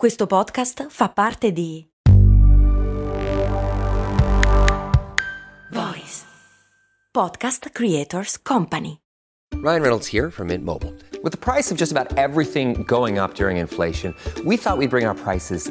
Questo podcast fa parte di Voice Podcast Creators Company. Ryan Reynolds here from Mint Mobile. With the price of just about everything going up during inflation, we thought we'd bring our prices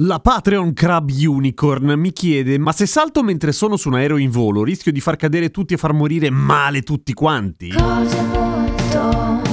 La Patreon Crab Unicorn mi chiede: Ma se salto mentre sono su un aereo in volo, rischio di far cadere tutti e far morire male tutti quanti? Cose molto,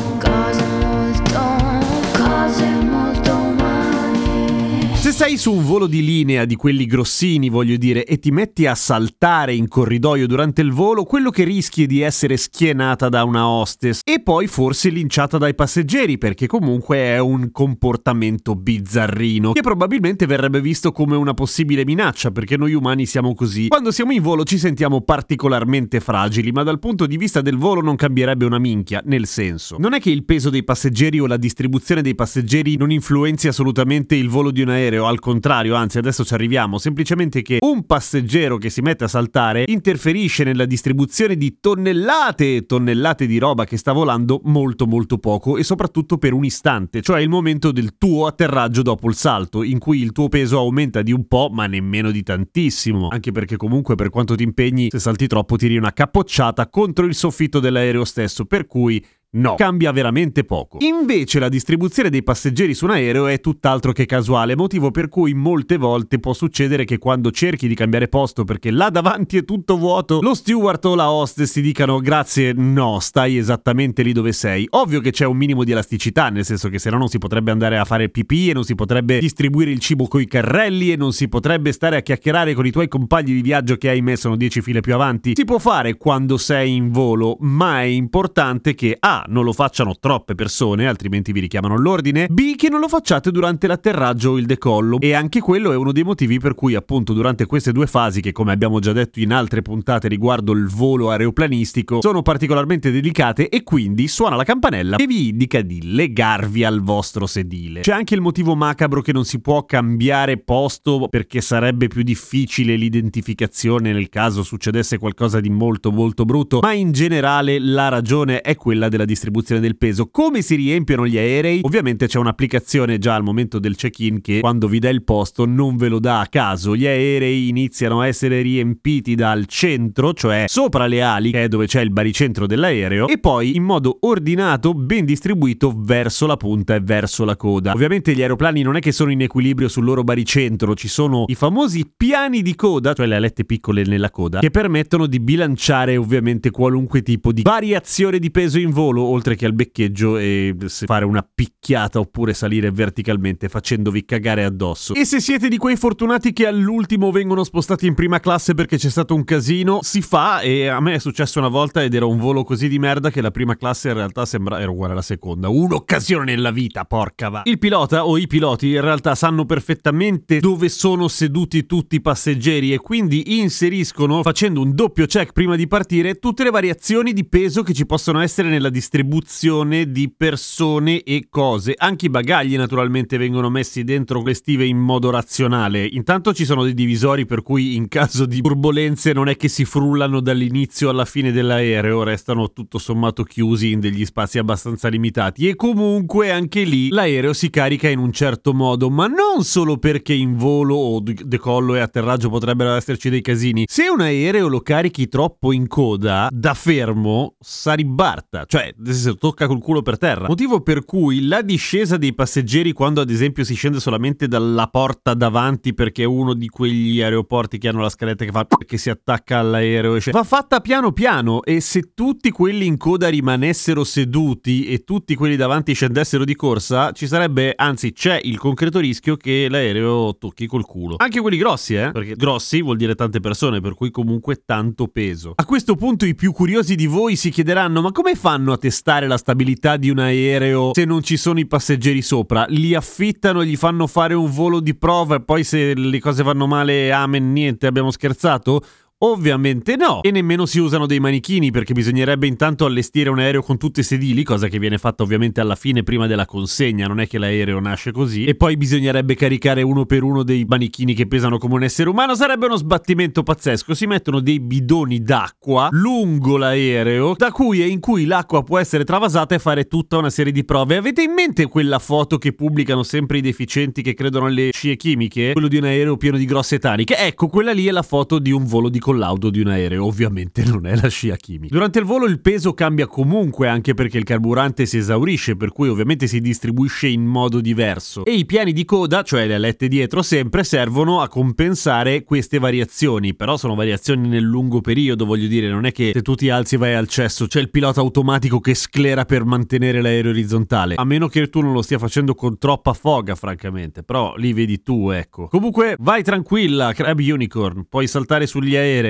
sei su un volo di linea di quelli grossini, voglio dire, e ti metti a saltare in corridoio durante il volo, quello che rischi è di essere schienata da una hostess e poi forse linciata dai passeggeri, perché comunque è un comportamento bizzarrino, che probabilmente verrebbe visto come una possibile minaccia, perché noi umani siamo così. Quando siamo in volo ci sentiamo particolarmente fragili, ma dal punto di vista del volo non cambierebbe una minchia, nel senso. Non è che il peso dei passeggeri o la distribuzione dei passeggeri non influenzi assolutamente il volo di un aereo, al contrario, anzi adesso ci arriviamo, semplicemente che un passeggero che si mette a saltare interferisce nella distribuzione di tonnellate e tonnellate di roba che sta volando molto molto poco e soprattutto per un istante, cioè il momento del tuo atterraggio dopo il salto, in cui il tuo peso aumenta di un po', ma nemmeno di tantissimo, anche perché comunque per quanto ti impegni, se salti troppo tiri una cappocciata contro il soffitto dell'aereo stesso, per cui No, cambia veramente poco. Invece la distribuzione dei passeggeri su un aereo è tutt'altro che casuale, motivo per cui molte volte può succedere che quando cerchi di cambiare posto perché là davanti è tutto vuoto, lo steward o la hostess ti dicano grazie, no, stai esattamente lì dove sei. Ovvio che c'è un minimo di elasticità, nel senso che se no non si potrebbe andare a fare pipì e non si potrebbe distribuire il cibo coi carrelli e non si potrebbe stare a chiacchierare con i tuoi compagni di viaggio che ahimè sono 10 file più avanti. Si può fare quando sei in volo, ma è importante che A non lo facciano troppe persone, altrimenti vi richiamano l'ordine. B. Che non lo facciate durante l'atterraggio o il decollo. E anche quello è uno dei motivi per cui, appunto, durante queste due fasi, che come abbiamo già detto in altre puntate riguardo il volo aeroplanistico, sono particolarmente delicate e quindi suona la campanella che vi indica di legarvi al vostro sedile. C'è anche il motivo macabro che non si può cambiare posto perché sarebbe più difficile l'identificazione nel caso succedesse qualcosa di molto molto brutto, ma in generale la ragione è quella della distribuzione del peso. Come si riempiono gli aerei? Ovviamente c'è un'applicazione già al momento del check-in che quando vi dà il posto non ve lo dà a caso. Gli aerei iniziano a essere riempiti dal centro, cioè sopra le ali, che è dove c'è il baricentro dell'aereo, e poi in modo ordinato, ben distribuito verso la punta e verso la coda. Ovviamente gli aeroplani non è che sono in equilibrio sul loro baricentro, ci sono i famosi piani di coda, cioè le alette piccole nella coda, che permettono di bilanciare ovviamente qualunque tipo di variazione di peso in volo, oltre che al beccheggio e fare una picchiata oppure salire verticalmente facendovi cagare addosso. E se siete di quei fortunati che all'ultimo vengono spostati in prima classe perché c'è stato un casino, si fa e a me è successo una volta ed era un volo così di merda che la prima classe in realtà sembra era uguale alla seconda. Un'occasione nella vita, porca va. Il pilota o i piloti in realtà sanno perfettamente dove sono seduti tutti i passeggeri e quindi inseriscono facendo un doppio check prima di partire tutte le variazioni di peso che ci possono essere nella distribuzione di persone e cose. Anche i bagagli naturalmente vengono messi dentro le stive in modo razionale. Intanto ci sono dei divisori per cui in caso di turbulenze non è che si frullano dall'inizio alla fine dell'aereo, restano tutto sommato chiusi in degli spazi abbastanza limitati e comunque anche lì l'aereo si carica in un certo modo, ma non solo perché in volo o decollo e atterraggio potrebbero esserci dei casini. Se un aereo lo carichi troppo in coda, da fermo, sa ribarta, cioè se tocca col culo per terra. Motivo per cui la discesa dei passeggeri quando ad esempio si scende solamente dalla porta davanti perché è uno di quegli aeroporti che hanno la scaletta che fa che si attacca all'aereo esce, va fatta piano piano e se tutti quelli in coda rimanessero seduti e tutti quelli davanti scendessero di corsa, ci sarebbe, anzi c'è il concreto rischio che l'aereo tocchi col culo. Anche quelli grossi, eh? Perché grossi vuol dire tante persone, per cui comunque tanto peso. A questo punto i più curiosi di voi si chiederanno ma come fanno a testare la stabilità di un aereo se non ci sono i passeggeri sopra? Li affittano, gli fanno fare un volo di prova e poi se le cose vanno male, amen, niente, abbiamo scherzato? Ovviamente no, e nemmeno si usano dei manichini perché bisognerebbe intanto allestire un aereo con tutti i sedili, cosa che viene fatta ovviamente alla fine prima della consegna, non è che l'aereo nasce così, e poi bisognerebbe caricare uno per uno dei manichini che pesano come un essere umano, sarebbe uno sbattimento pazzesco, si mettono dei bidoni d'acqua lungo l'aereo, da cui e in cui l'acqua può essere travasata e fare tutta una serie di prove. Avete in mente quella foto che pubblicano sempre i deficienti che credono alle scie chimiche? Quello di un aereo pieno di grosse taniche? Ecco, quella lì è la foto di un volo di collaudo di un aereo, ovviamente non è la scia chimica. Durante il volo il peso cambia comunque anche perché il carburante si esaurisce, per cui ovviamente si distribuisce in modo diverso. E i piani di coda, cioè le alette dietro sempre, servono a compensare queste variazioni, però sono variazioni nel lungo periodo, voglio dire, non è che se tu ti alzi e vai al cesso, c'è il pilota automatico che sclera per mantenere l'aereo orizzontale, a meno che tu non lo stia facendo con troppa foga, francamente, però lì vedi tu, ecco. Comunque, vai tranquilla, Crab Unicorn, puoi saltare sugli aerei,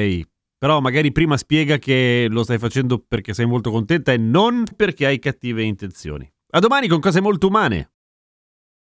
però magari prima spiega che lo stai facendo perché sei molto contenta e non perché hai cattive intenzioni. A domani con cose molto umane.